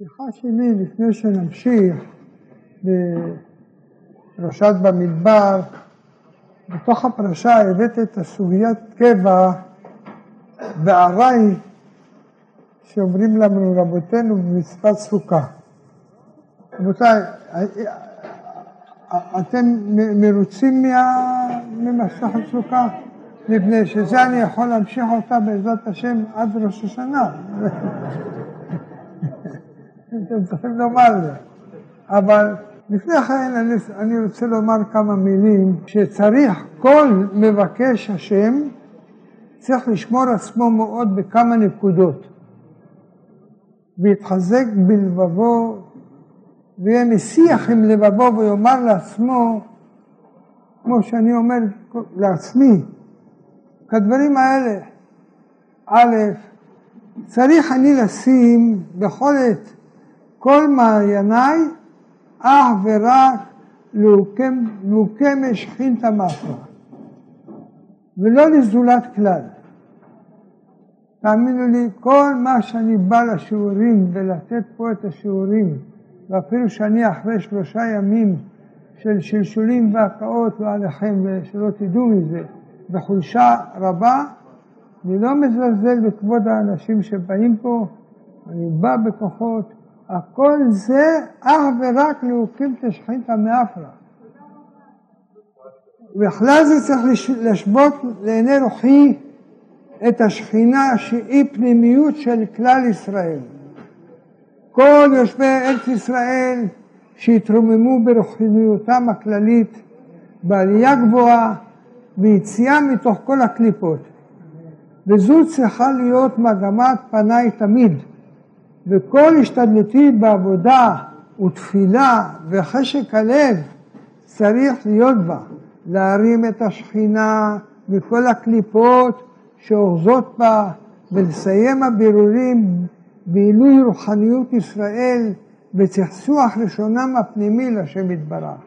הפתיחה שלי לפני שנמשיך בפרשת במדבר, בתוך הפרשה הבאתי את הסוגיית קבע בערי שאומרים לנו רבותינו במצוות סוכה. רבותיי, אתם מרוצים ממסכת סוכה? מפני שזה אני יכול להמשיך אותה בעזרת השם עד ראש השנה. אתם צריכים לומר לי. אבל לפני כן אני, אני רוצה לומר כמה מילים, שצריך כל מבקש השם צריך לשמור עצמו מאוד בכמה נקודות. ויתחזק בלבבו, ויהיה משיח עם לבבו ויאמר לעצמו, כמו שאני אומר לעצמי, כדברים האלה, א', צריך אני לשים בכל עת כל מעייניי אך ורק לוקמי שכינתא מפרא, ולא לזולת כלל. תאמינו לי, כל מה שאני בא לשיעורים ולתת פה את השיעורים, ואפילו שאני אחרי שלושה ימים של שלשולים והקאות לא עליכם ושלא תדעו מזה, בחולשה רבה, אני לא מזלזל בכבוד האנשים שבאים פה, אני בא בכוחות, הכל זה אך ורק להוקים תשחית מאפרה. ובכלל זה צריך לשבות לעיני רוחי את השכינה שהיא פנימיות של כלל ישראל. כל יושבי ארץ ישראל שהתרוממו ברוחניותם הכללית בעלייה גבוהה ויציאה מתוך כל הקליפות. וזו צריכה להיות מגמת פניי תמיד. וכל השתדלותי בעבודה ותפילה וחשק הלב צריך להיות בה, להרים את השכינה מכל הקליפות שאוחזות בה ולסיים הבירורים בעילוי רוחניות ישראל וצחצוח לשונם הפנימי לשם יתברך.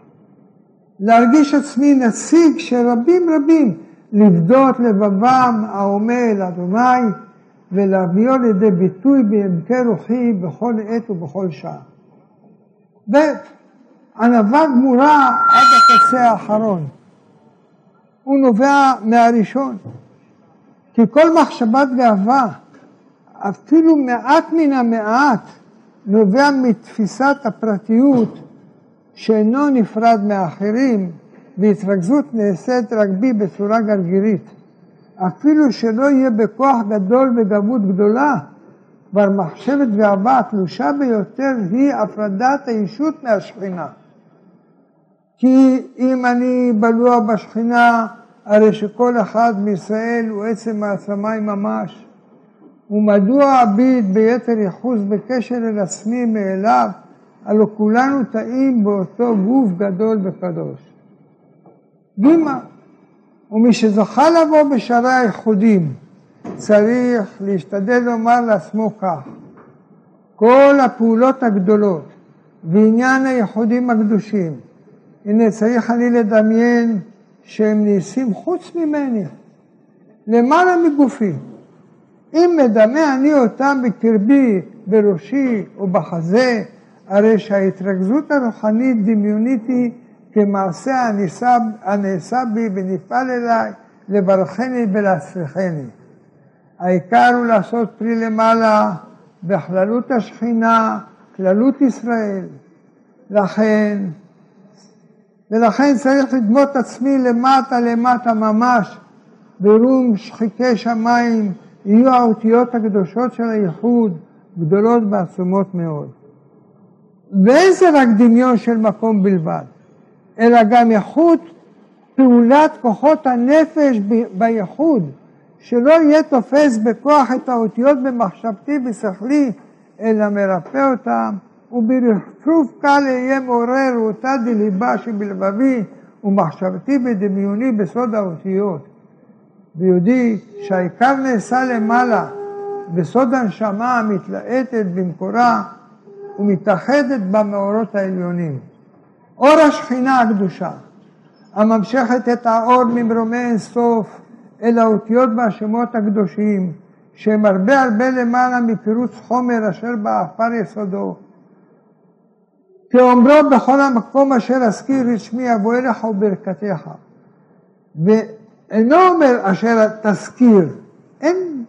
להרגיש עצמי נציג של רבים רבים לפדות לבבם אל אדוני ולהביאו לידי ביטוי בעמקי רוחי בכל עת ובכל שעה. וענווה גמורה עד הקצה האחרון. הוא נובע מהראשון. כי כל מחשבת גאווה, אפילו מעט מן המעט, נובע מתפיסת הפרטיות שאינו נפרד מאחרים, והתרכזות נעשית רק בי בצורה גרגירית. אפילו שלא יהיה בכוח גדול וגבות גדולה, כבר מחשבת גאווה התלושה ביותר היא הפרדת הישות מהשכינה. כי אם אני בלוע בשכינה, הרי שכל אחד מישראל הוא עצם העצמי ממש. ומדוע אביט ביתר יחוס בקשר אל עצמי מאליו, הלא כולנו תאים באותו גוף גדול וקדוש. גימה, ומי שזוכה לבוא בשערי הייחודים, צריך להשתדל לומר לעצמו כך: כל הפעולות הגדולות ועניין הייחודים הקדושים, הנה צריך אני לדמיין שהם נעשים חוץ ממני, למעלה מגופי. אם מדמה אני אותם בקרבי, בראשי או בחזה, הרי שההתרכזות הרוחנית דמיונית היא כמעשה הנעשה, הנעשה בי ונפעל אליי לברכני ולהצליחני. העיקר הוא לעשות פרי למעלה בכללות השכינה, כללות ישראל. לכן, ולכן צריך לדמות עצמי למטה למטה ממש, ברום שחיקי שמיים יהיו האותיות הקדושות של הייחוד גדולות ועצומות מאוד. ואין זה רק דמיון של מקום בלבד. אלא גם איכות פעולת כוחות הנפש בייחוד, שלא יהיה תופס בכוח את האותיות במחשבתי ושכלי, אלא מרפא אותם, וברפרוף קל אהיה מעורר אותה דליבה שבלבבי ומחשבתי ודמיוני בסוד האותיות. ויודעי שהעיקר נעשה למעלה, בסוד הנשמה המתלהטת במקורה ומתאחדת במאורות העליונים. אור השכינה הקדושה, המשכת את האור ממרומי אינסוף אל האותיות והשמות הקדושים, שהם הרבה הרבה למעלה מפירוץ חומר אשר בעפר יסודו. כאומרו בכל המקום אשר אזכיר את שמי אבוא אליך וברכתך. ואינו אומר אשר תזכיר, אין,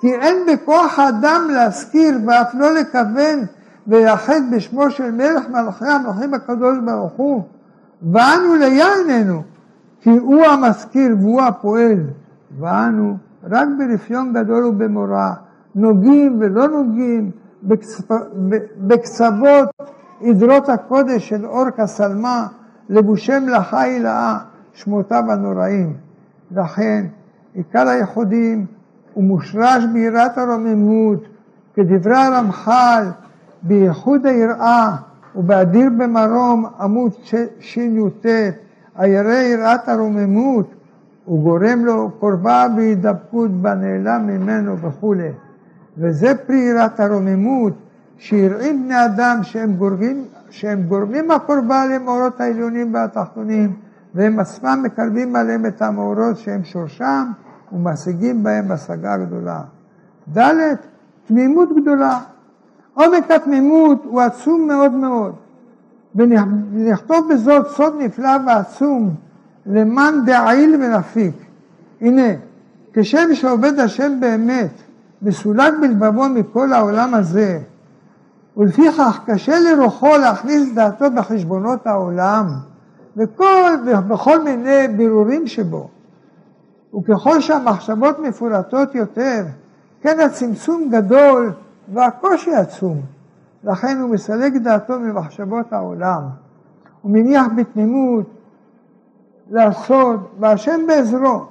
כי אין בכוח האדם להזכיר ואף לא לכוון ויחד בשמו של מלך מלכי המלכים הקדוש ברוך הוא, ואנו לייננו, כי הוא המזכיר והוא הפועל, ואנו רק ברפיון גדול ובמורא, נוגעים ולא נוגעים, בקצוות עדרות הקודש של אור כסלמה, לבושי מלאכה הילאה, שמותיו הנוראים. לכן, עיקר הייחודים הוא מושרש ביראת הרוממות, כדברי הרמח"ל, בייחוד היראה ובאדיר במרום, עמוד שי"ט, הירא יראת הרוממות, הוא גורם לו קורבה והידבקות בנעלם ממנו וכולי. וזה פרי יראת הרוממות, שיראים בני אדם שהם גורמים, שהם גורמים הקורבה למאורות העליונים והתחתונים, והם עצמם מקרבים עליהם את המאורות שהם שורשם, ומשיגים בהם השגה גדולה. ד' תמימות גדולה. עומק התמימות הוא עצום מאוד מאוד. ונכתוב בזאת סוד נפלא ועצום למען דעיל ונפיק. הנה, כשם שעובד השם באמת, מסולק בלבבו מכל העולם הזה, ולפיכך קשה לרוחו להכניס דעתו בחשבונות העולם, וכל, בכל מיני בירורים שבו. וככל שהמחשבות מפורטות יותר, כן הצמצום גדול והקושי עצום. לכן הוא מסלק דעתו ממחשבות העולם. הוא מניח בתמימות לעשות, והשם בעזרו,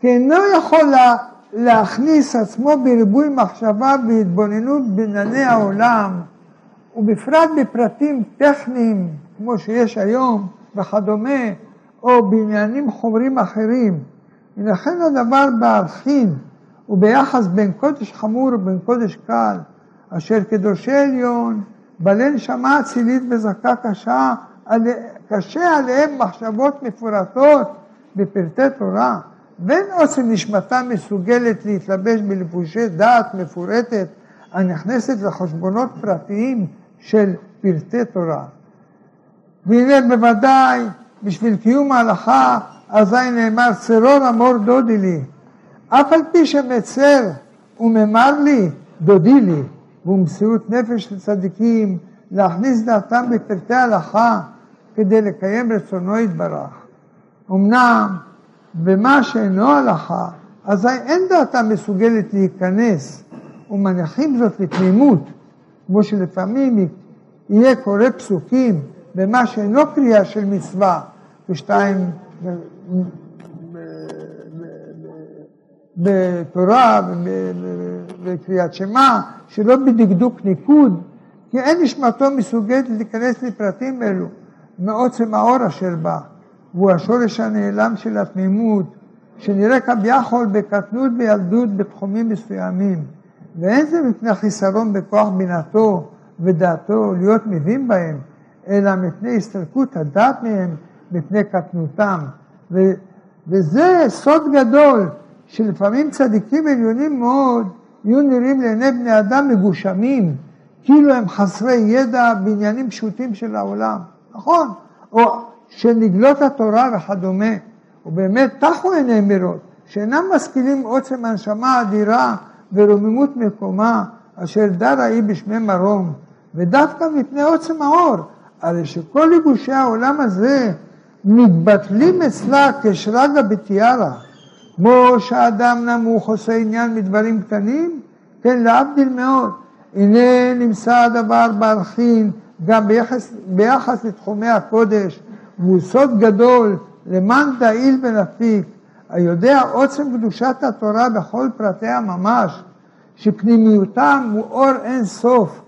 כי אינו יכול לה, להכניס עצמו בריבוי מחשבה והתבוננות בענייני העולם, ובפרט בפרטים טכניים, כמו שיש היום וכדומה, או בעניינים חומרים אחרים. ולכן הדבר בהבחין וביחס בין קודש חמור ובין קודש קל, אשר קדושי עליון, בעלי נשמה אצילית וזכה קשה, קשה עליהם מחשבות מפורטות בפרטי תורה, ואין עוצם נשמתם מסוגלת להתלבש בלבושי דעת מפורטת הנכנסת לחשבונות פרטיים של פרטי תורה. והנה בוודאי בשביל קיום ההלכה אזי נאמר צרור אמור דודי לי, אף על פי שמצר וממר לי דודי לי, ומסירות נפש לצדיקים להכניס דעתם בפרטי הלכה כדי לקיים רצונו יתברך. אמנם במה שאינו הלכה, אזי אין דעתם מסוגלת להיכנס, ומניחים זאת לתמימות, כמו שלפעמים יהיה קורא פסוקים במה שאינו קריאה של מצווה, ושתיים בתורה ובקריאת שמע, שלא בדקדוק ניקוד, כי אין נשמתו מסוגלת להיכנס לפרטים אלו. מעוצם האור אשר בה, והוא השורש הנעלם של התמימות, שנראה כביכול בקטנות וילדות בתחומים מסוימים, ואין זה מפני חיסרון בכוח בינתו ודעתו להיות מבין בהם, אלא מפני הסתלקות הדעת מהם, מפני קטנותם. ו- וזה סוד גדול, שלפעמים צדיקים עליונים מאוד יהיו נראים לעיני בני אדם מגושמים, כאילו הם חסרי ידע בעניינים פשוטים של העולם. נכון, או של נגלות התורה וכדומה, ובאמת טחו עיניהם מראות, שאינם משכילים עוצם הנשמה האדירה ורוממות מקומה, אשר דרה היא בשמי מרום, ודווקא מפני עוצם האור, הרי שכל ליבושי העולם הזה מתבטלים אצלה כשרגא בתיארה, כמו שאדם נמוך עושה עניין מדברים קטנים, כן, להבדיל מאוד. הנה נמצא הדבר בערכין גם ביחס, ביחס לתחומי הקודש, והוא סוד גדול למען תעיל ונפיק, היודע עוצם קדושת התורה בכל פרטיה ממש, שפנימיותם הוא אור אין סוף,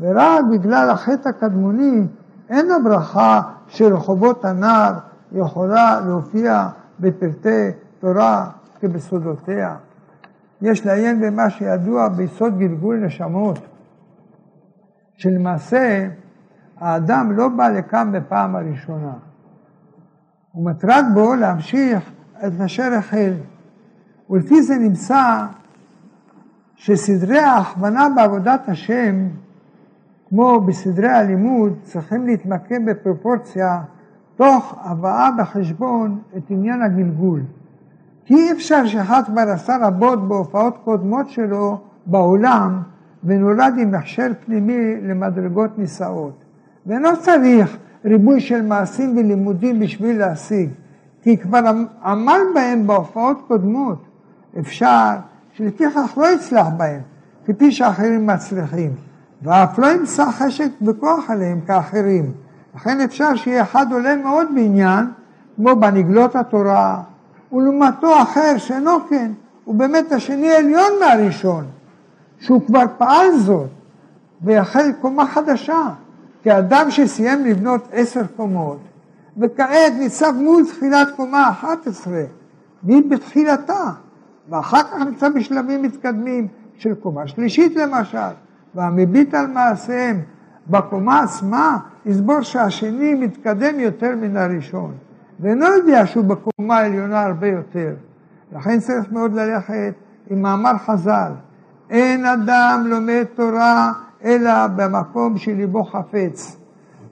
ורק בגלל החטא הקדמוני אין הברכה של רחובות הנער יכולה להופיע בפרטי תורה כבסודותיה. יש לעיין במה שידוע ביסוד גלגול נשמות, שלמעשה האדם לא בא לכאן בפעם הראשונה. ומטרת בו להמשיך את אשר החל. ולפי זה נמצא שסדרי ההכוונה בעבודת השם, כמו בסדרי הלימוד, צריכים להתמקד בפרופורציה תוך הבאה בחשבון את עניין הגלגול. כי אי אפשר שאחד כבר עשה רבות בהופעות קודמות שלו בעולם ונולד עם הכשר פנימי למדרגות נישאות. ואינו צריך ריבוי של מעשים ולימודים בשביל להשיג, כי כבר עמל בהם בהופעות קודמות. אפשר שלפיכך לא יצלח בהם, כפי שאחרים מצליחים, ואף לא ימצא חשק וכוח עליהם כאחרים. לכן אפשר שיהיה אחד עולה מאוד בעניין, כמו בנגלות התורה, ולעומתו אחר שאינו כן, הוא באמת השני עליון מהראשון, שהוא כבר פעל זאת, ויחל קומה חדשה, כאדם שסיים לבנות עשר קומות, וכעת ניצב מול תחילת קומה אחת עשרה, והיא בתחילתה, ואחר כך נמצא בשלבים מתקדמים של קומה שלישית למשל, והמביט על מעשיהם בקומה עצמה, יסבור שהשני מתקדם יותר מן הראשון, ואינו יודע שהוא בקומה העליונה הרבה יותר. לכן צריך מאוד ללכת עם מאמר חז"ל, אין אדם לומד תורה אלא במקום שליבו חפץ,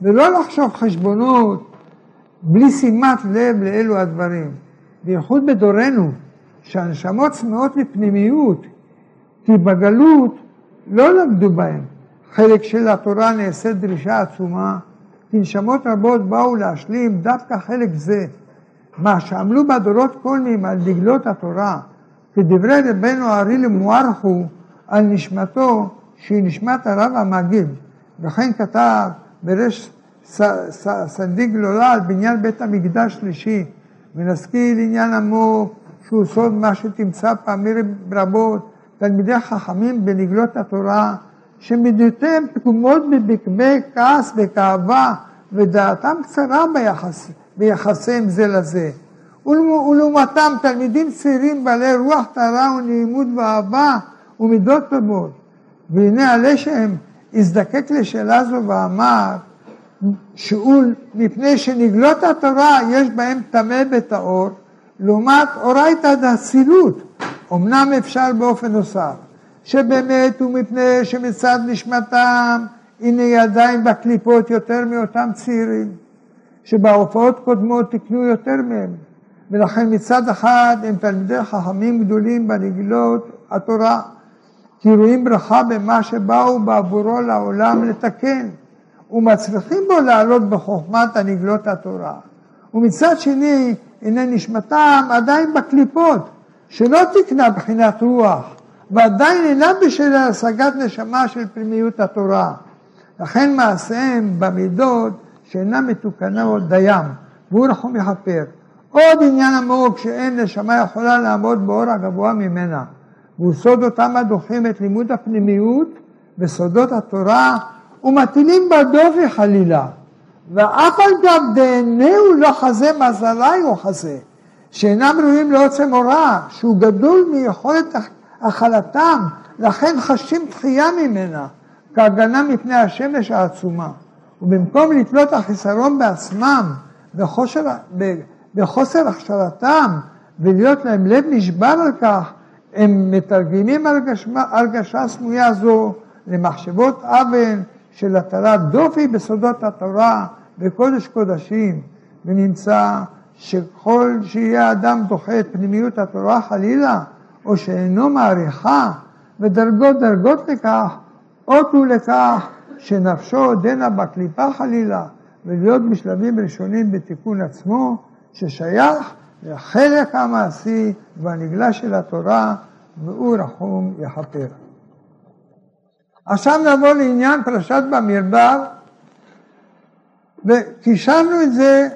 ולא לחשוב חשבונות בלי שימת לב לאלו הדברים. בייחוד בדורנו, שהנשמות צמאות לפנימיות, כי בגלות לא למדו בהם. חלק של התורה נעשית דרישה עצומה, כי נשמות רבות באו להשלים דווקא חלק זה. מה שעמלו בדורות קולמים על דגלות התורה, כדברי רבנו הארי למוארכו על נשמתו, שהיא נשמת הרב המגיד, וכן כתב ברש סנדי גלולה על בניין בית המקדש שלישי, ונזכיר עניין עמוק שהוא סוד מה שתמצא פעמים רבות תלמידי חכמים בנגלות התורה, שמידותיהם פגומות בבקבי כעס וכאבה, ודעתם קצרה ביחס, ביחסיהם זה לזה. ולעומתם תלמידים צעירים בעלי רוח טהרה ונעימות ואהבה ומידות טובות. והנה עלי שהם הזדקק לשאלה זו ואמר, שאול, מפני שנגלות התורה יש בהם טמא וטהור, לעומת אורייתא דאצילות, אמנם אפשר באופן נוסף, שבאמת הוא מפני שמצד נשמתם הנה ידיים בקליפות יותר מאותם צעירים, שבהופעות קודמות תקנו יותר מהם, ולכן מצד אחד הם תלמידי חכמים גדולים בנגילות התורה, כי רואים ברכה במה שבאו בעבורו לעולם לתקן, ומצליחים בו לעלות בחוכמת הנגלות התורה. ומצד שני, הנה נשמתם עדיין בקליפות, שלא תקנה בחינת רוח, ועדיין אינה בשל השגת נשמה של פנימיות התורה. לכן מעשיהם במידות שאינם מתוקנות דיים, והוא רחום יכפר. עוד עניין עמוק שאין נשמה יכולה לעמוד באור הגבוה ממנה, והוא סוד אותם הדוחים את לימוד הפנימיות וסודות התורה, ומטילים בה דופי חלילה. ואף על גב דענהו לא חזה מזלי או חזה, שאינם ראויים לעוצם הוראה, שהוא גדול מיכולת הכלתם, לכן חשים דחייה ממנה, כהגנה מפני השמש העצומה. ובמקום לתלות החיסרון בעצמם, בחושר, בחוסר הכשרתם, ולהיות להם לב נשבר על כך, הם מתרגמים הרגשה, הרגשה סמויה זו למחשבות אבן של הטלת דופי בסודות התורה וקודש קודשים, ונמצא שככל שיהיה אדם דוחה את פנימיות התורה חלילה, או שאינו מעריכה, ודרגות דרגות לכך, אותו לכך שנפשו עודנה בקליפה חלילה, ולהיות בשלבים ראשונים בתיקון עצמו, ששייך לחלק המעשי והנגלה של התורה, והוא רחום יכפר. עכשיו נעבור לעניין פרשת במדבר, וקישרנו את זה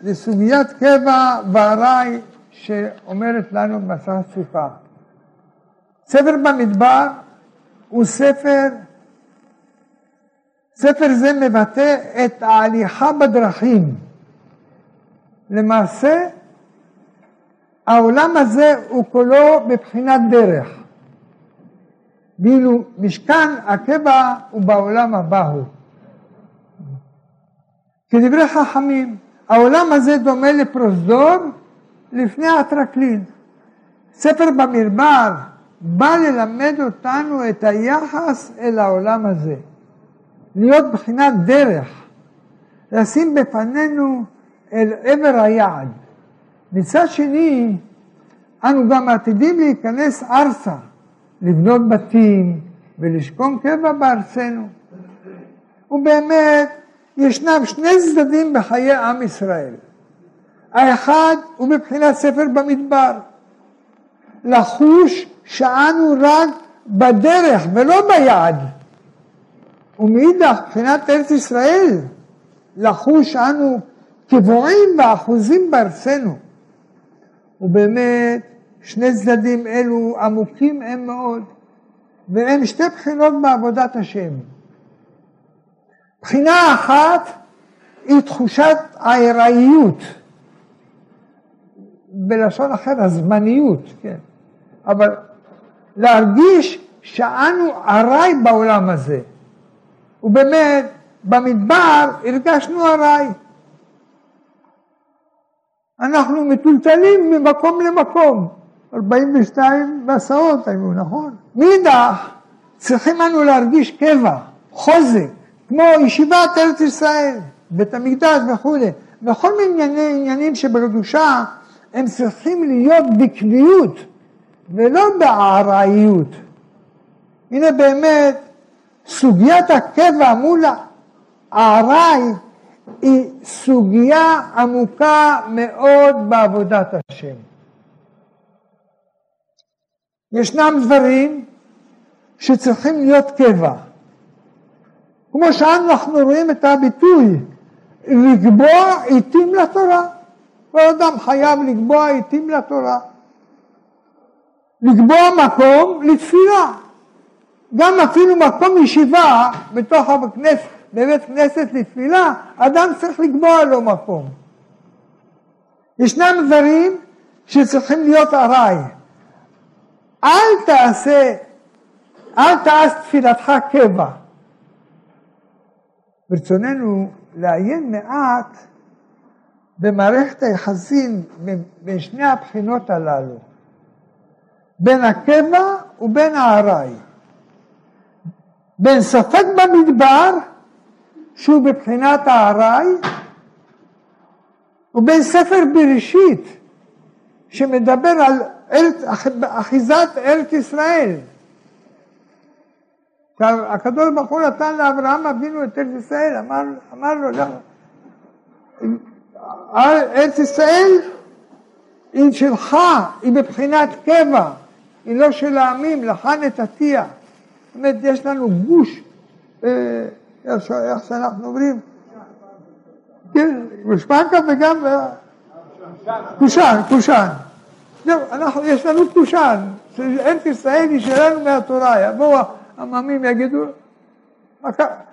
לסוגיית קבע וארעי שאומרת לנו במסכת סוכה. ספר במדבר הוא ספר, ספר זה מבטא את ההליכה בדרכים. למעשה, העולם הזה הוא כולו בבחינת דרך. ואילו משכן הקבע הוא בעולם הבא הוא. כדברי חכמים, העולם הזה דומה לפרוזדור לפני הטרקלין. ספר במדבר בא ללמד אותנו את היחס אל העולם הזה. להיות בחינת דרך, לשים בפנינו אל עבר היעד. מצד שני, אנו גם עתידים להיכנס ארצה, לבנות בתים ולשכון קבע בארצנו. ובאמת, ישנם שני צדדים בחיי עם ישראל. האחד הוא מבחינת ספר במדבר. לחוש שאנו רק בדרך ולא ביעד. ומאידך, מבחינת ארץ ישראל, לחוש אנו קבועים ואחוזים בארצנו. ובאמת, שני צדדים אלו עמוקים הם מאוד, והם שתי בחינות בעבודת השם. בחינה אחת היא תחושת הארעיות, בלשון אחר הזמניות, כן, אבל להרגיש שאנו ארעי בעולם הזה. ובאמת, במדבר הרגשנו ארעי. אנחנו מטולטלים ממקום למקום. 42 מסעות היו, נכון? מאידך, צריכים אנו להרגיש קבע, חוזק, כמו ישיבת ארץ ישראל, בית המקדש וכולי. וכל מיני עניינים שבקדושה הם צריכים להיות בקביעות ולא בארעיות. הנה באמת סוגיית הקבע מול הארעי היא סוגיה עמוקה מאוד בעבודת השם. ישנם דברים שצריכים להיות קבע. כמו שאנחנו רואים את הביטוי לקבוע עיתים לתורה. כל אדם חייב לקבוע עיתים לתורה. לקבוע מקום לתפילה. גם אפילו מקום ישיבה בתוך הכנסת, בבית כנסת לתפילה, אדם צריך לקבוע לו מקום. ישנם דברים שצריכים להיות ארעי. אל תעשה, אל תעש תפילתך קבע. ברצוננו לעיין מעט במערכת היחסים בין שני הבחינות הללו, בין הקבע ובין הארעי. בין ספק במדבר, שהוא בבחינת הארעי, ובין ספר בראשית, שמדבר על אחיזת ארץ ישראל. הקדוש ברוך הוא נתן לאברהם אבינו את ארץ ישראל, אמר, אמר לו, לא, ארץ ישראל היא שלך, היא בבחינת קבע, היא לא של העמים, לך נתתיה. זאת אומרת, יש לנו גוש, אה, איך שאנחנו אומרים, כן, גושפנקה וגם אה, קושן, קושן. זהו, אנחנו, יש לנו קושן, שארץ ישראל היא שלנו מהתורה, יבואו המאמים יגידו,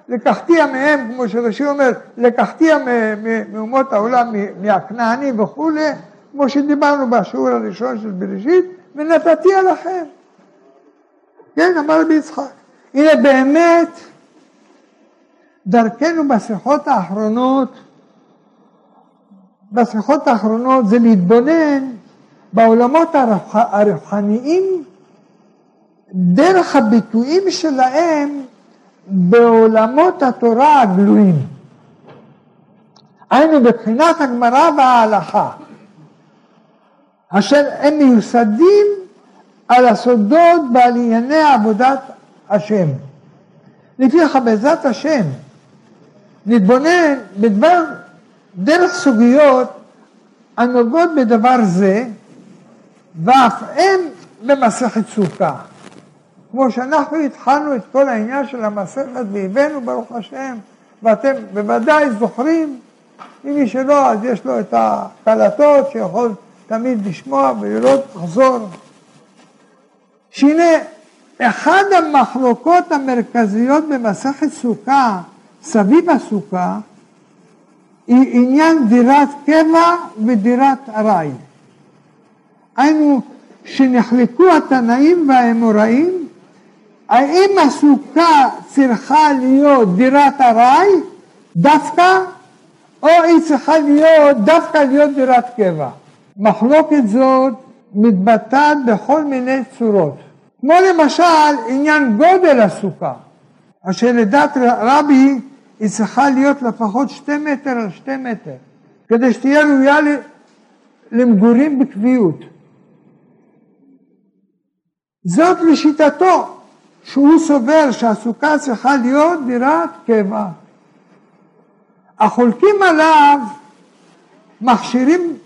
לקחתיה מהם, כמו שרש"י אומר, לקחתיה מאומות העולם, מהכנענים וכולי, כמו שדיברנו בשיעור הראשון של בראשית, ונתתיה לכם. כן, אמר רבי יצחק. הנה באמת, דרכנו בשיחות האחרונות, בשיחות האחרונות זה להתבונן בעולמות הרוחניים דרך הביטויים שלהם בעולמות התורה הגלויים. היינו בבחינת הגמרא וההלכה, אשר הם מיוסדים על הסודות ועל ענייני עבודת השם. לפיכך בעזרת השם נתבונן בדבר, דרך סוגיות הנוגעות בדבר זה, ואף הם במסכת סוכה. כמו שאנחנו התחלנו את כל העניין של המסכת והבאנו ברוך השם, ואתם בוודאי זוכרים, אם מי שלא אז יש לו את הקלטות שיכול תמיד לשמוע ולראות, לחזור. שהנה, אחד המחלוקות המרכזיות במסכת סוכה, סביב הסוכה, היא עניין דירת קבע ודירת ארעי. היינו, שנחלקו התנאים והאמוראים, האם הסוכה צריכה להיות דירת ארעי דווקא, או היא צריכה להיות דווקא להיות דירת קבע. מחלוקת זאת מתבטאת בכל מיני צורות. כמו למשל עניין גודל הסוכה, אשר לדעת רבי היא צריכה להיות לפחות שתי מטר על שתי מטר, כדי שתהיה ראויה למגורים בקביעות. זאת לשיטתו, שהוא סובר שהסוכה צריכה להיות דירת קבע. החולקים עליו מכשירים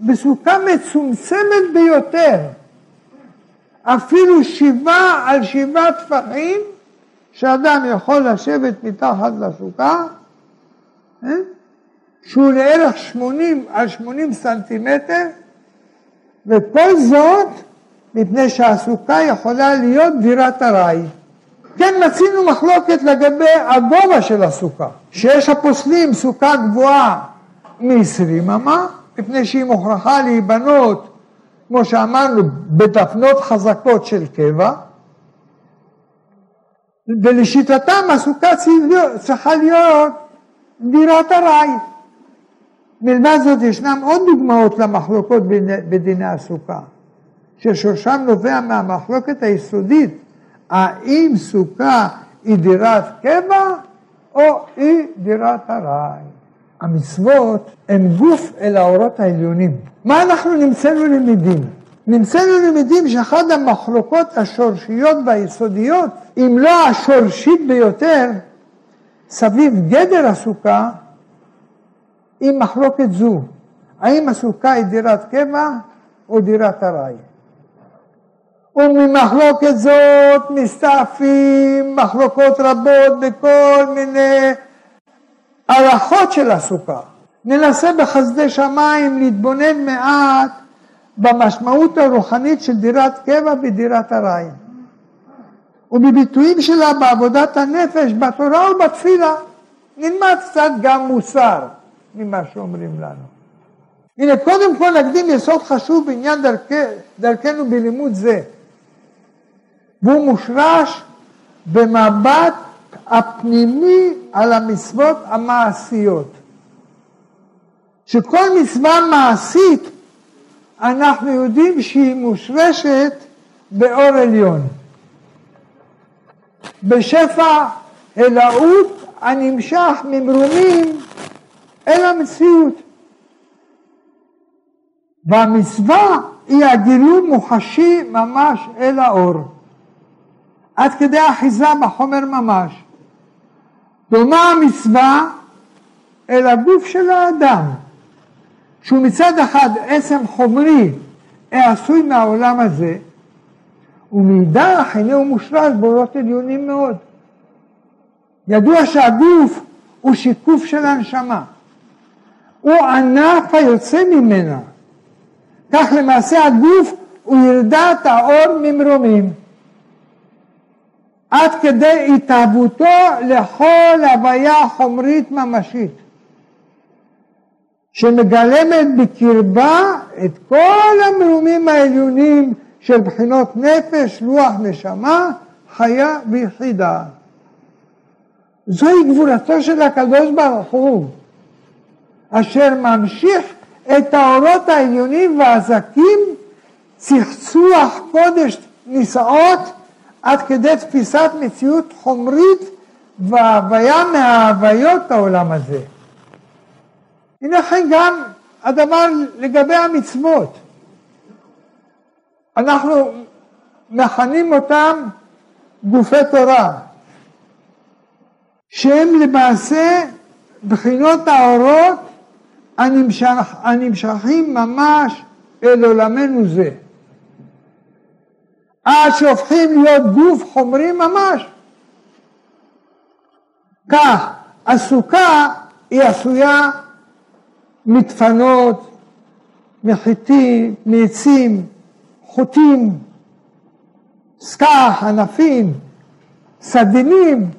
בסוכה מצומצמת ביותר, אפילו שבעה על שבעה טפחים, שאדם יכול לשבת מתחת לסוכה, אה? שהוא לערך 80 על 80 סנטימטר, וכל זאת מפני שהסוכה יכולה להיות דירת ארעי. כן מצינו מחלוקת לגבי הגובה של הסוכה, שיש הפוסלים סוכה גבוהה מ-20 אמה, מפני שהיא מוכרחה להיבנות, כמו שאמרנו, בדפנות חזקות של קבע, ולשיטתם הסוכה צריכה להיות דירת ארעי. מלבד זאת ישנם עוד דוגמאות למחלוקות בדיני הסוכה, ששורשם נובע מהמחלוקת היסודית, האם סוכה היא דירת קבע או היא דירת ארעי. המצוות הן גוף אל האורות העליונים. מה אנחנו נמצאנו למדים? נמצאנו למדים שאחת המחלוקות השורשיות והיסודיות, אם לא השורשית ביותר, סביב גדר הסוכה, היא מחלוקת זו. האם הסוכה היא דירת קבע או דירת ארעי? וממחלוקת זאת מסתעפים מחלוקות רבות בכל מיני הלכות של הסוכה. ננסה בחסדי שמיים להתבונן מעט במשמעות הרוחנית של דירת קבע ודירת ארעי. ובביטויים שלה בעבודת הנפש, בתורה ובתפילה. נלמד קצת גם מוסר ממה שאומרים לנו. הנה, קודם כל נקדים יסוד חשוב בעניין דרכ... דרכנו בלימוד זה, והוא מושרש במבט הפנימי על המצוות המעשיות. שכל מצווה מעשית אנחנו יודעים שהיא מושרשת באור עליון. בשפע אלאות הנמשך ממרומים אל המציאות. והמצווה היא הגילוי מוחשי ממש אל האור. עד כדי אחיזה בחומר ממש. דומה המצווה אל הגוף של האדם, שהוא מצד אחד עצם חומרי העשוי מהעולם הזה, ומאידך הוא מושרש באורות עליונים מאוד. ידוע שהגוף הוא שיקוף של הנשמה, הוא ענף היוצא ממנה. כך למעשה הגוף הוא ירדת האור ממרומים. עד כדי התאהבותו לכל הוויה חומרית ממשית, שמגלמת בקרבה את כל המרומים העליונים של בחינות נפש, רוח, נשמה, חיה ויחידה. זוהי גבולתו של הקדוש ברוך הוא, אשר ממשיך את האורות העליונים והזקים, צחצוח קודש נישאות עד כדי תפיסת מציאות חומרית והוויה מההוויות העולם הזה. הנה כן גם הדבר לגבי המצוות. אנחנו מכנים אותם גופי תורה, שהם למעשה בחינות האורות הנמשכים ממש אל עולמנו זה. עד שהופכים להיות גוף חומרי ממש. כך, הסוכה היא עשויה מדפנות, מחיטים, מעצים, חוטים, סכך, ענפים, סדינים,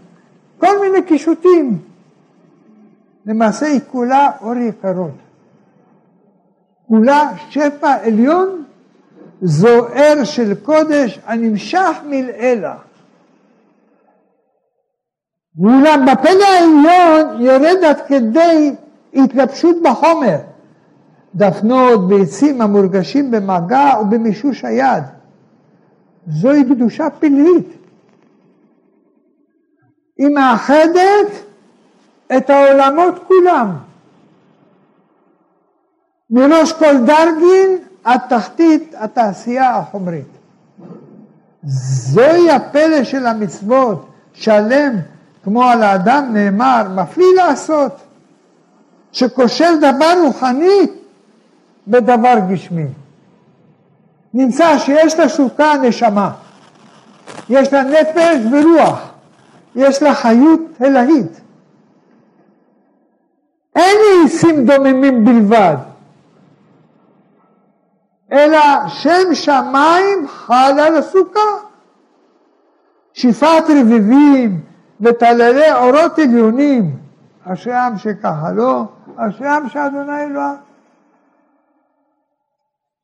כל מיני קישוטים. למעשה היא כולה אור יקרות. כולה שפע עליון זוהר של קודש הנמשך מלעילה. ואולם בפלא העליון יורד עד כדי התלבשות בחומר, דפנות, ביצים המורגשים במגע ובמישוש היד, זוהי קדושה פלאית. היא מאחדת את העולמות כולם. מראש כל דרגין עד תחתית התעשייה החומרית. זוהי הפלא של המצוות, שלם כמו על האדם נאמר, מפליא לעשות, שקושר דבר רוחני בדבר גשמי. נמצא שיש לסוכה נשמה, יש לה נפש ורוח, יש לה חיות אלהית. אין ניסים דוממים בלבד, אלא שם שמיים חל על הסוכה. שפעת רביבים וטללי אורות עליונים, אשרי עם שככה לא, אשרי עם שאדוני אלוהיו.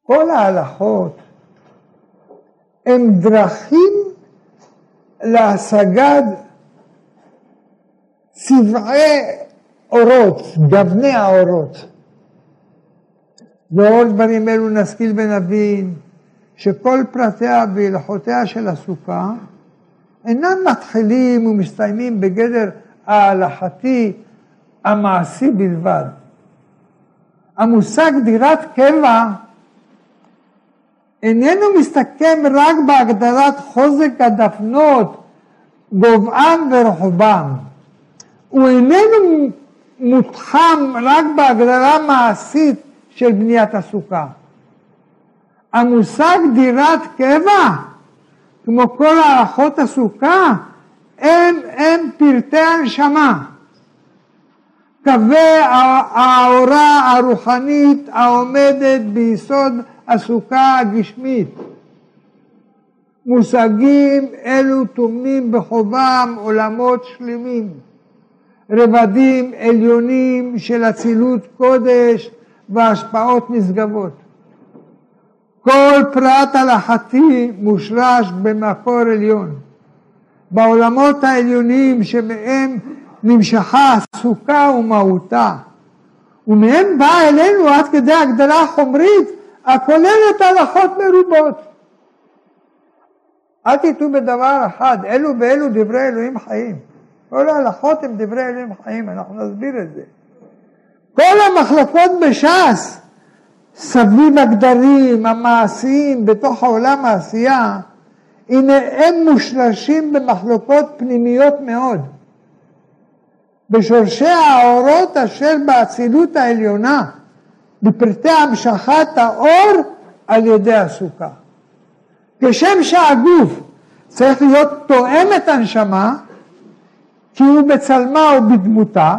כל ההלכות הם דרכים להשגת צבעי אורות, גווני האורות. לאור דברים אלו נשכיל ונבין שכל פרטיה והלכותיה של הסוכה אינם מתחילים ומסתיימים בגדר ההלכתי המעשי בלבד. המושג דירת קבע איננו מסתכם רק בהגדרת חוזק הדפנות, גובהן ורחובן. הוא איננו מותחם רק בהגדרה מעשית של בניית הסוכה. המושג דירת קבע, כמו כל הערכות הסוכה, הם, הם פרטי הנשמה. קווי האורה הרוחנית העומדת ביסוד הסוכה הגשמית. מושגים אלו טומנים בחובם עולמות שלמים, רבדים עליונים של אצילות קודש והשפעות נשגבות. כל פרט הלכתי מושרש במקור עליון. בעולמות העליונים שמהם נמשכה הסוכה ומהותה, ומהם באה אלינו עד כדי הגדלה חומרית הכוללת הלכות מרובות. אל תטעו בדבר אחד, אלו ואלו דברי אלוהים חיים. כל ההלכות הם דברי אלוהים חיים, אנחנו נסביר את זה. כל המחלקות בש"ס, סביב הגדרים, המעשיים, בתוך העולם העשייה, הנה הם מושרשים במחלוקות פנימיות מאוד. בשורשי האורות אשר באצילות העליונה, בפרטי המשכת האור על ידי הסוכה. כשם שהגוף צריך להיות תואם את הנשמה, כי הוא בצלמה ובדמותה,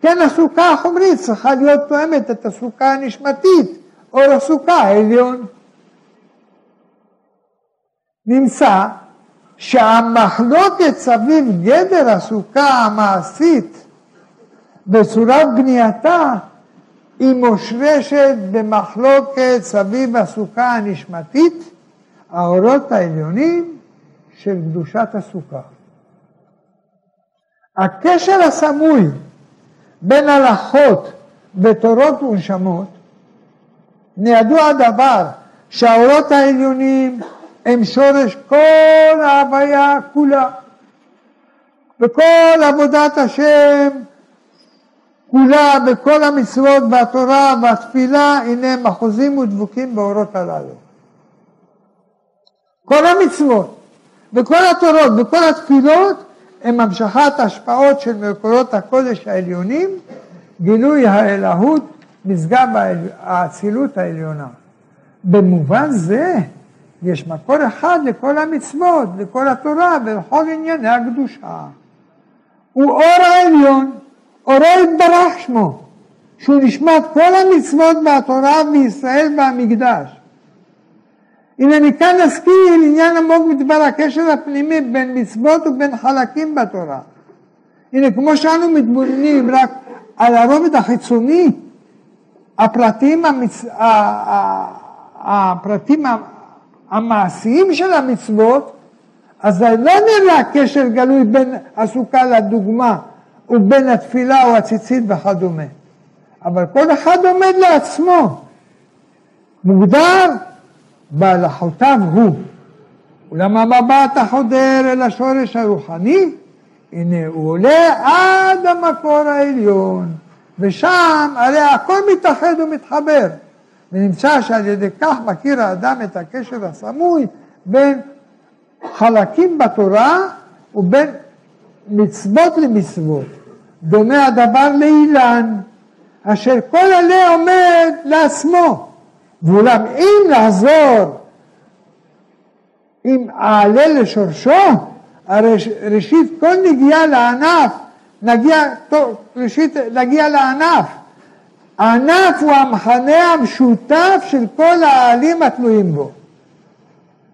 כן הסוכה החומרית צריכה להיות תואמת את הסוכה הנשמתית, או הסוכה העליון. נמצא שהמחלוקת סביב גדר הסוכה המעשית בצורת בנייתה היא מושרשת במחלוקת סביב הסוכה הנשמתית, האורות העליונים של קדושת הסוכה. הקשר הסמוי בין הלכות בתורות ונשמות, נידוע הדבר שהאורות העליונים הם שורש כל ההוויה כולה. וכל עבודת השם כולה בכל המצוות והתורה והתפילה, הנה הם אחוזים ודבוקים באורות הללו. כל המצוות וכל התורות וכל התפילות הם המשכת השפעות של מקורות הקודש העליונים, גילוי האלהות, משגב האצילות העליונה. במובן זה יש מקור אחד לכל המצוות, לכל התורה ולכל ענייני הקדושה. הוא אור העליון, אורו יתברך שמו, שהוא נשמת כל המצוות והתורה בישראל והמקדש. הנה מכאן נזכיר עניין עמוק מדבר הקשר הפנימי בין מצוות ובין חלקים בתורה. הנה כמו שאנו מתבוננים רק על הרובד החיצוני, הפרטים, המצ... הפרטים המעשיים של המצוות, אז לא נראה קשר גלוי בין הסוכה לדוגמה ובין התפילה או הציצית וכדומה. אבל כל אחד עומד לעצמו, מוגדר בהלכותיו הוא. אולם המבט החודר אל השורש הרוחני, הנה הוא עולה עד המקור העליון, ושם הרי הכל מתאחד ומתחבר, ונמצא שעל ידי כך מכיר האדם את הקשר הסמוי בין חלקים בתורה ובין מצוות למצוות. דומה הדבר לאילן, אשר כל עלה עומד לעצמו, ואולם אם לעזור אם אעלה לשורשו, הרי ראשית כל נגיעה לענף, נגיע, טוב, ראשית נגיע לענף. הענף הוא המכנה המשותף של כל העלים התלויים בו.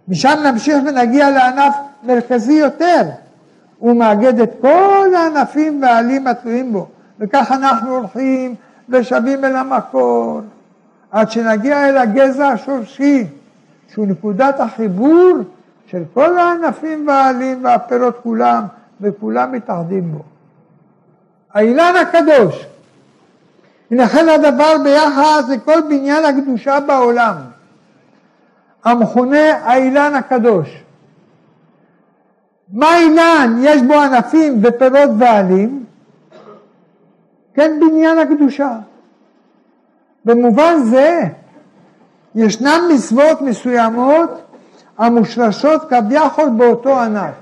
משם נמשיך ונגיע לענף מרכזי יותר. הוא מאגד את כל הענפים והעלים התלויים בו, וכך אנחנו הולכים ושבים אל המקור, עד שנגיע אל הגזע השורשי, שהוא נקודת החיבור של כל הענפים והעלים והפירות כולם, וכולם מתאחדים בו. האילן הקדוש, הנחל הדבר ביחס לכל בניין הקדושה בעולם, המכונה האילן הקדוש. מה אילן? יש בו ענפים ופירות ועלים, כן בניין הקדושה. במובן זה ישנן מצוות מסוימות המושרשות כביכול באותו ענף,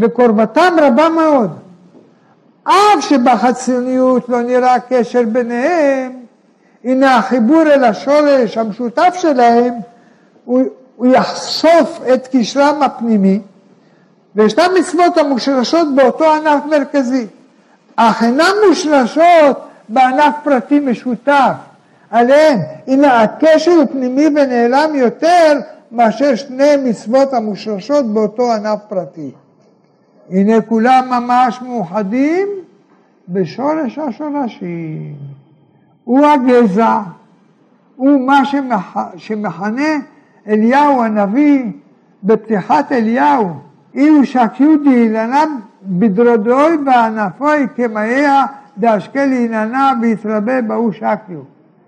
וקרבתם רבה מאוד. אף שבחציוניות לא נראה קשר ביניהם, הנה החיבור אל השורש המשותף שלהם, הוא, הוא יחשוף את קשרם הפנימי, וישנן מצוות המושרשות באותו ענף מרכזי, אך אינן מושרשות בענף פרטי משותף, עליהם. הנה הקשר הוא פנימי ונעלם יותר מאשר שני מצוות המושרשות באותו ענף פרטי. הנה כולם ממש מאוחדים בשורש השורשים. הוא הגזע, הוא מה שמכ... שמכנה אליהו הנביא בפתיחת אליהו, אילו שקיודי אילנה בדרודוי וענפוי כמאיה דאשקל אילנה ויתרבה בהוא שקיו.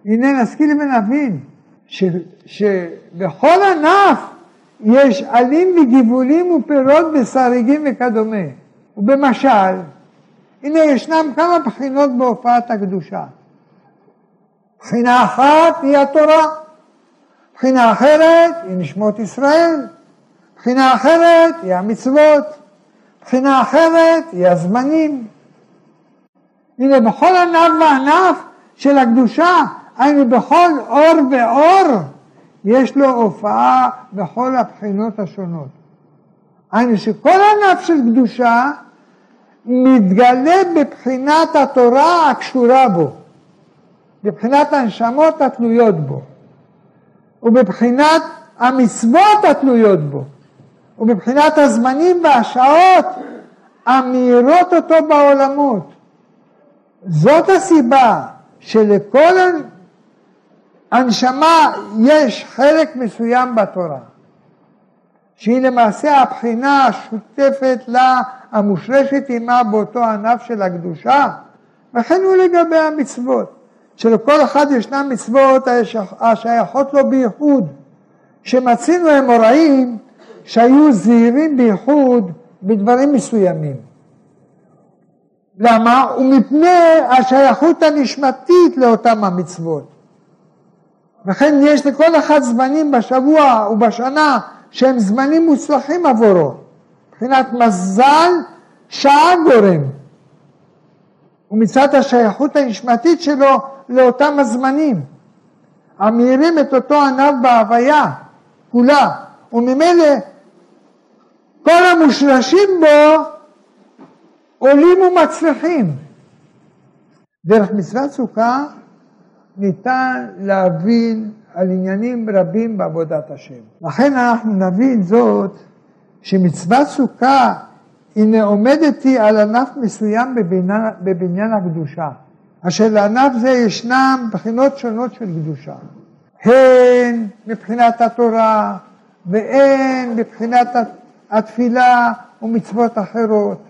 הנה נשכיל ונבין ש, שבכל ענף יש עלים וגיבולים ופירות ושריגים וכדומה. ובמשל, הנה ישנם כמה בחינות בהופעת הקדושה. בחינה אחת היא התורה, בחינה אחרת היא נשמות ישראל, בחינה אחרת היא המצוות, בחינה אחרת היא הזמנים. הנה בכל ענף וענף של הקדושה היינו בכל אור ואור יש לו הופעה בכל הבחינות השונות. היינו שכל ענף של קדושה מתגלה בבחינת התורה הקשורה בו, בבחינת הנשמות התלויות בו, ובבחינת המצוות התלויות בו, ובבחינת הזמנים והשעות המאירות אותו בעולמות. זאת הסיבה שלכל הנשמה יש חלק מסוים בתורה, שהיא למעשה הבחינה השותפת לה, המושרשת עימה באותו ענף של הקדושה, וכן הוא לגבי המצוות, שלכל אחד ישנן מצוות השייכות לו בייחוד, שמצינו אמוראים שהיו זהירים בייחוד בדברים מסוימים. למה? ומפני השייכות הנשמתית לאותם המצוות. וכן יש לכל אחד זמנים בשבוע ובשנה שהם זמנים מוצלחים עבורו, מבחינת מזל שעה גורם, ומצד השייכות הנשמתית שלו לאותם הזמנים, המאירים את אותו ענף בהוויה כולה, וממילא כל המושרשים בו עולים ומצליחים. דרך מצוות סוכה ניתן להבין על עניינים רבים בעבודת השם. לכן אנחנו נבין זאת שמצוות סוכה הנה היא על ענף מסוים בבניין, בבניין הקדושה, אשר לענף זה ישנם בחינות שונות של קדושה, הן מבחינת התורה והן מבחינת התפילה ומצוות אחרות,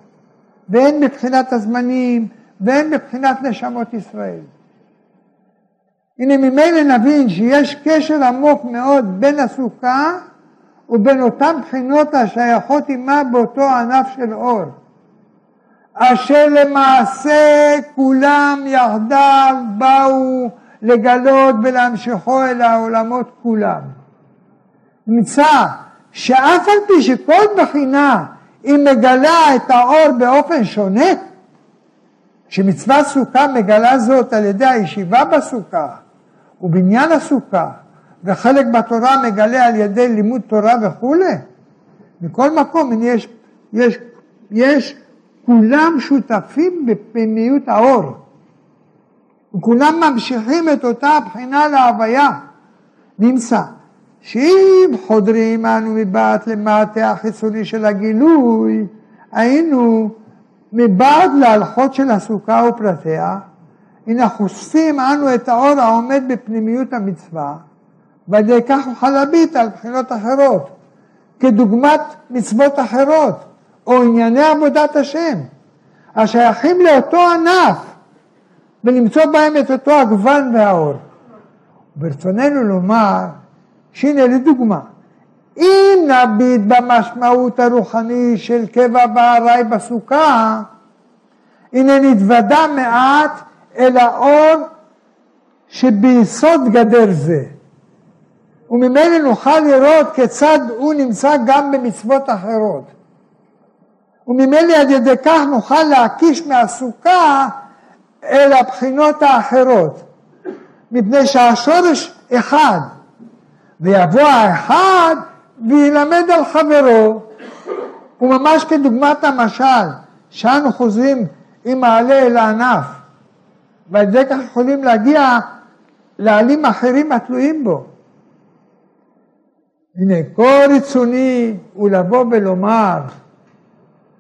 והן מבחינת הזמנים והן מבחינת נשמות ישראל. הנה ממילא נבין שיש קשר עמוק מאוד בין הסוכה ובין אותן בחינות השייכות עמה באותו ענף של אור, אשר למעשה כולם יחדיו באו לגלות ולהמשיכו אל העולמות כולם. נמצא שאף על פי שכל בחינה היא מגלה את האור באופן שונה, שמצווה סוכה מגלה זאת על ידי הישיבה בסוכה ובניין הסוכה, וחלק בתורה מגלה על ידי לימוד תורה וכולי, מכל מקום יש, יש, יש כולם שותפים בפנימיות האור, וכולם ממשיכים את אותה הבחינה להוויה. נמצא שאם חודרים אנו מבעד למטה החיצוני של הגילוי, היינו מבעד להלכות של הסוכה ופרטיה, הנה חושפים אנו את האור העומד בפנימיות המצווה, ועל ידי כך נוכל להביט על בחינות אחרות, כדוגמת מצוות אחרות, או ענייני עבודת השם, השייכים לאותו ענף, ולמצוא בהם את אותו הגוון והאור. ברצוננו לומר שהנה לדוגמה, אם נביט במשמעות הרוחני של קבע בארעי בסוכה, הנה נתוודע מעט אל האור שביסוד גדר זה. וממילא נוכל לראות כיצד הוא נמצא גם במצוות אחרות. וממילא על ידי כך נוכל להקיש מהסוכה אל הבחינות האחרות, מפני שהשורש אחד, ויבוא האחד וילמד על חברו. וממש כדוגמת המשל, שאנו חוזרים עם מעלה אל הענף, ועל ידי כך יכולים להגיע לעלים אחרים התלויים בו. הנה, כל רצוני הוא לבוא ולומר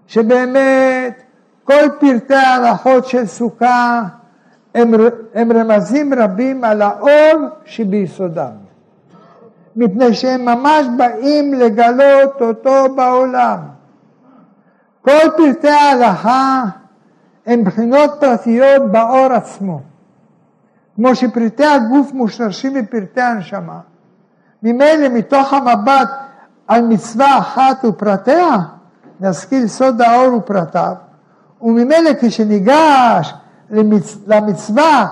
שבאמת כל פרטי ההלכות של סוכה הם, הם רמזים רבים על האור שביסודם, מפני שהם ממש באים לגלות אותו בעולם. כל פרטי ההלכה הם בחינות פרטיות באור עצמו, כמו שפרטי הגוף מושרשים בפרטי הנשמה. ממילא מתוך המבט על מצווה אחת ופרטיה, נשכיל סוד האור ופרטיו, וממילא כשניגש למצ... למצווה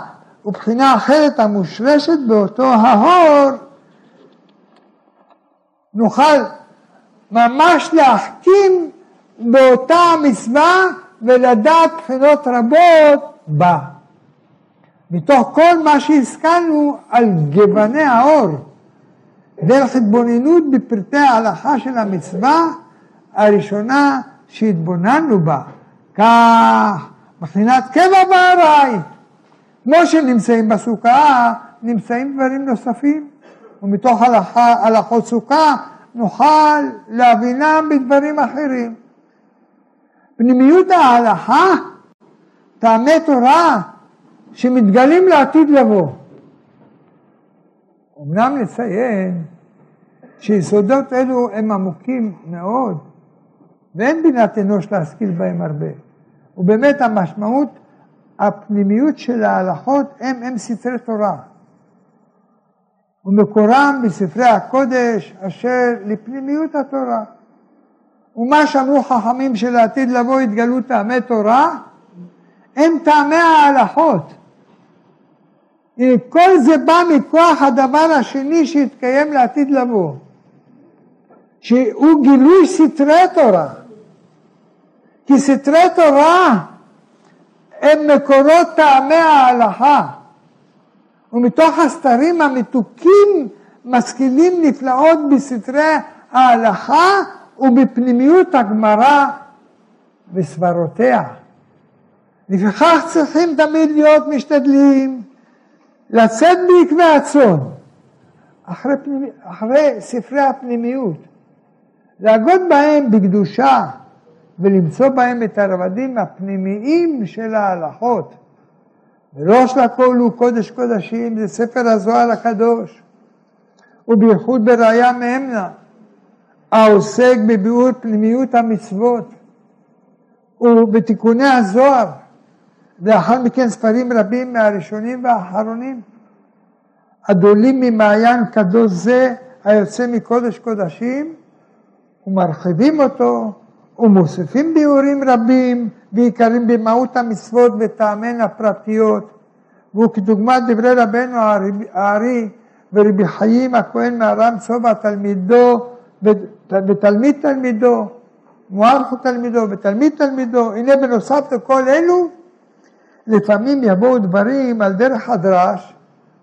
ובחינה אחרת המושרשת באותו האור, נוכל ממש להחכים באותה המצווה ולדעת בחינות רבות בה. מתוך כל מה שהשכלנו על גווני האור. דרך התבוננות בפרטי ההלכה של המצווה הראשונה שהתבוננו בה, כך מבחינת קבע בארעי, כמו שנמצאים בסוכה, נמצאים דברים נוספים, ומתוך הלכה, הלכות סוכה נוכל להבינם בדברים אחרים. פנימיות ההלכה, טעמי תורה שמתגלים לעתיד לבוא. אמנם נציין שיסודות אלו הם עמוקים מאוד, ואין בינת אנוש להשכיל בהם הרבה. ובאמת המשמעות, הפנימיות של ההלכות הם, הם ספרי תורה. ומקורם בספרי הקודש אשר לפנימיות התורה. ומה שאמרו חכמים שלעתיד לבוא יתגלו טעמי תורה, הם טעמי ההלכות. כל זה בא מכוח הדבר השני שהתקיים לעתיד לבוא, שהוא גילוי סתרי תורה. כי סתרי תורה הם מקורות טעמי ההלכה, ומתוך הסתרים המתוקים משכילים נפלאות בסתרי ההלכה ובפנימיות הגמרא וסברותיה. לפיכך צריכים תמיד להיות משתדלים לצאת בעקבי הצאן, אחרי, אחרי ספרי הפנימיות, להגות בהם בקדושה ולמצוא בהם את הרבדים הפנימיים של ההלכות. וראש לכל הוא קודש קודשים, זה ספר הזוהר הקדוש, ובייחוד בראיה מאמנה, העוסק בביאור פנימיות המצוות ובתיקוני הזוהר. לאחר מכן ספרים רבים מהראשונים והאחרונים, הדולים ממעיין קדוש זה היוצא מקודש קודשים, ומרחיבים אותו, ומוסיפים ביאורים רבים ועיקרים במהות המצוות וטעמיהן הפרטיות, והוא כדוגמת דברי רבנו הארי ורבי חיים הכהן מהרם סובה תלמידו ותלמיד תלמידו, מוארך תלמידו ותלמיד תלמידו, הנה בנוסף לכל אלו, לפעמים יבואו דברים על דרך הדרש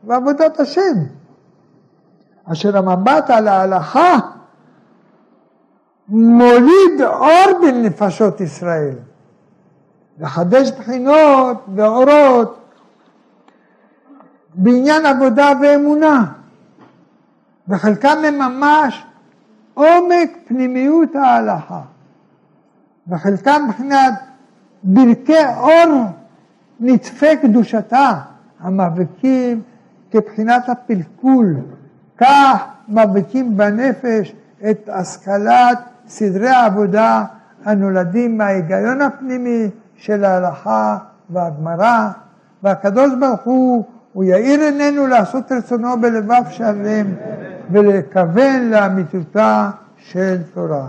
ועבודת השם, אשר המבט על ההלכה מוליד אור בנפשות ישראל, לחדש בחינות ואורות בעניין עבודה ואמונה, וחלקם הם ממש עומק פנימיות ההלכה, וחלקם מבחינת ברכי אור נטפי קדושתה, המאבקים כבחינת הפלפול, כך מאבקים בנפש את השכלת סדרי העבודה הנולדים מההיגיון הפנימי של ההלכה והגמרא, והקדוש ברוך הוא, הוא יאיר עינינו לעשות רצונו בלבב שלם ולכוון לאמיתותה של תורה.